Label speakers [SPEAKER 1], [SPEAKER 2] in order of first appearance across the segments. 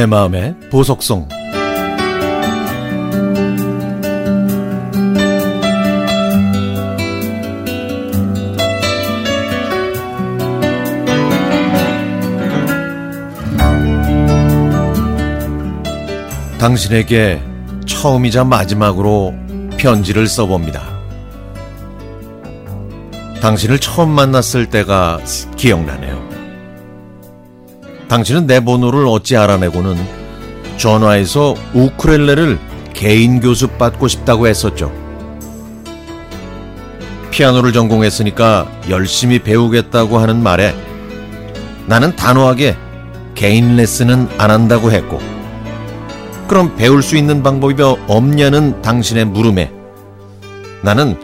[SPEAKER 1] 내 마음의 보석성 당신에게 처음이자 마지막으로 편지를 써봅니다. 당신을 처음 만났을 때가 기억나네요. 당신은 내 번호를 어찌 알아내고는 전화해서 우크렐레를 개인 교습 받고 싶다고 했었죠. 피아노를 전공했으니까 열심히 배우겠다고 하는 말에 나는 단호하게 개인 레슨은 안 한다고 했고 그럼 배울 수 있는 방법이 없냐는 당신의 물음에 나는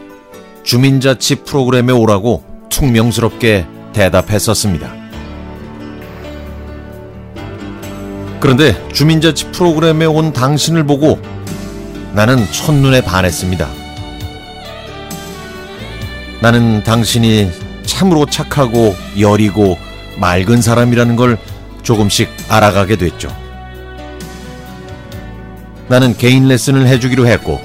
[SPEAKER 1] 주민자치 프로그램에 오라고 퉁명스럽게 대답했었습니다. 그런데 주민자치 프로그램에 온 당신을 보고 나는 첫눈에 반했습니다. 나는 당신이 참으로 착하고 여리고 맑은 사람이라는 걸 조금씩 알아가게 됐죠. 나는 개인 레슨을 해주기로 했고,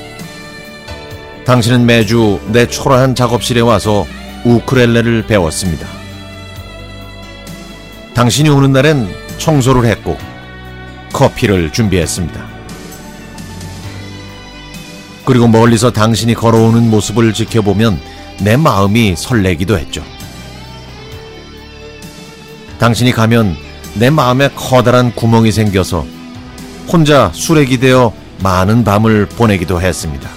[SPEAKER 1] 당신은 매주 내 초라한 작업실에 와서 우크렐레를 배웠습니다. 당신이 오는 날엔 청소를 했고, 커피를 준비했습니다. 그리고 멀리서 당신이 걸어오는 모습을 지켜보면 내 마음이 설레기도 했죠. 당신이 가면 내 마음에 커다란 구멍이 생겨서 혼자 수레기 되어 많은 밤을 보내기도 했습니다.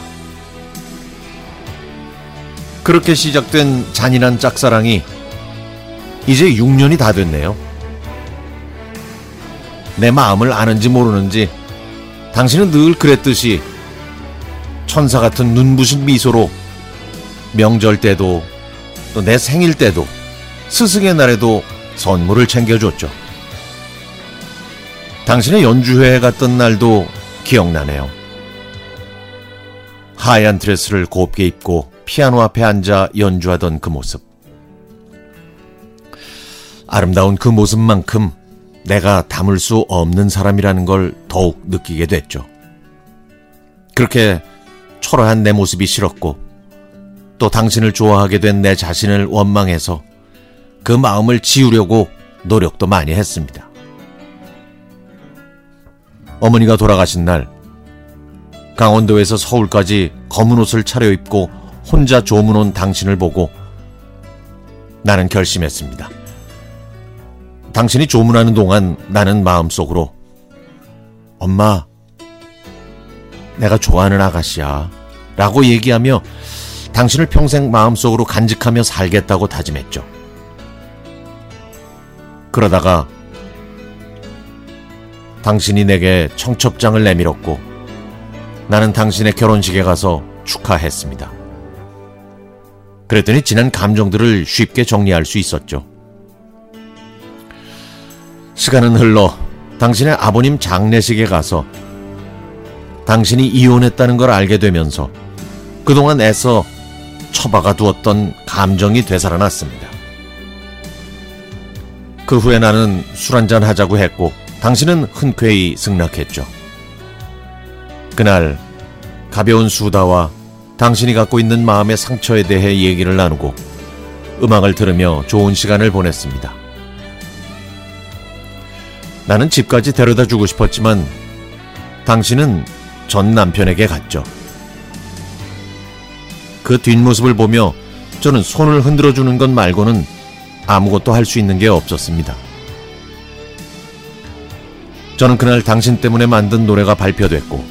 [SPEAKER 1] 그렇게 시작된 잔인한 짝사랑이 이제 6년이 다 됐네요. 내 마음을 아는지 모르는지 당신은 늘 그랬듯이 천사 같은 눈부신 미소로 명절 때도 또 내 생일 때도 스승의 날에도 선물을 챙겨줬죠. 당신의 연주회에 갔던 날도 기억나네요. 하얀 드레스를 곱게 입고 피아노 앞에 앉아 연주하던 그 모습. 아름다운 그 모습만큼 내가 담을 수 없는 사람이라는 걸 더욱 느끼게 됐죠. 그렇게 초라한 내 모습이 싫었고 또 당신을 좋아하게 된 내 자신을 원망해서 그 마음을 지우려고 노력도 많이 했습니다. 어머니가 돌아가신 날 강원도에서 서울까지 검은 옷을 차려입고 혼자 조문 온 당신을 보고 나는 결심했습니다. 당신이 조문하는 동안 나는 마음속으로 엄마 내가 좋아하는 아가씨야 라고 얘기하며 당신을 평생 마음속으로 간직하며 살겠다고 다짐했죠. 그러다가 당신이 내게 청첩장을 내밀었고 나는 당신의 결혼식에 가서 축하했습니다. 그랬더니 지난 감정들을 쉽게 정리할 수 있었죠. 시간은 흘러 당신의 아버님 장례식에 가서 당신이 이혼했다는 걸 알게 되면서 그동안 애써 처박아 두었던 감정이 되살아났습니다. 그 후에 나는 술 한잔 하자고 했고 당신은 흔쾌히 승낙했죠. 그날 가벼운 수다와 당신이 갖고 있는 마음의 상처에 대해 얘기를 나누고 음악을 들으며 좋은 시간을 보냈습니다. 나는 집까지 데려다 주고 싶었지만 당신은 전 남편에게 갔죠. 그 뒷모습을 보며 저는 손을 흔들어 주는 것 말고는 아무것도 할 수 있는 게 없었습니다. 저는 그날 당신 때문에 만든 노래가 발표됐고,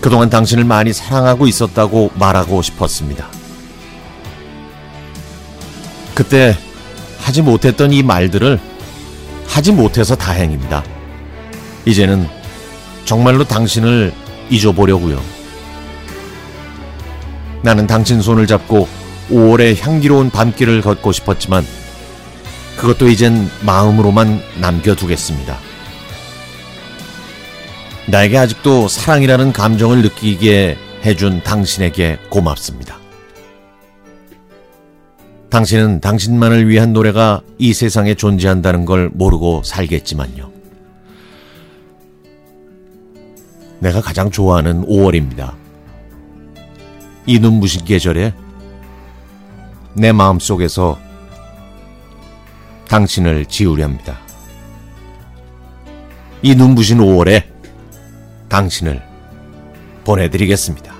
[SPEAKER 1] 그동안 당신을 많이 사랑하고 있었다고 말하고 싶었습니다. 그때 하지 못했던 이 말들을 하지 못해서 다행입니다. 이제는 정말로 당신을 잊어보려고요. 나는 당신 손을 잡고 5월의 향기로운 밤길을 걷고 싶었지만 그것도 이젠 마음으로만 남겨두겠습니다. 나에게 아직도 사랑이라는 감정을 느끼게 해준 당신에게 고맙습니다. 당신은 당신만을 위한 노래가 이 세상에 존재한다는 걸 모르고 살겠지만요. 내가 가장 좋아하는 5월입니다. 이 눈부신 계절에 내 마음 속에서 당신을 지우려 합니다. 이 눈부신 5월에 당신을 보내드리겠습니다.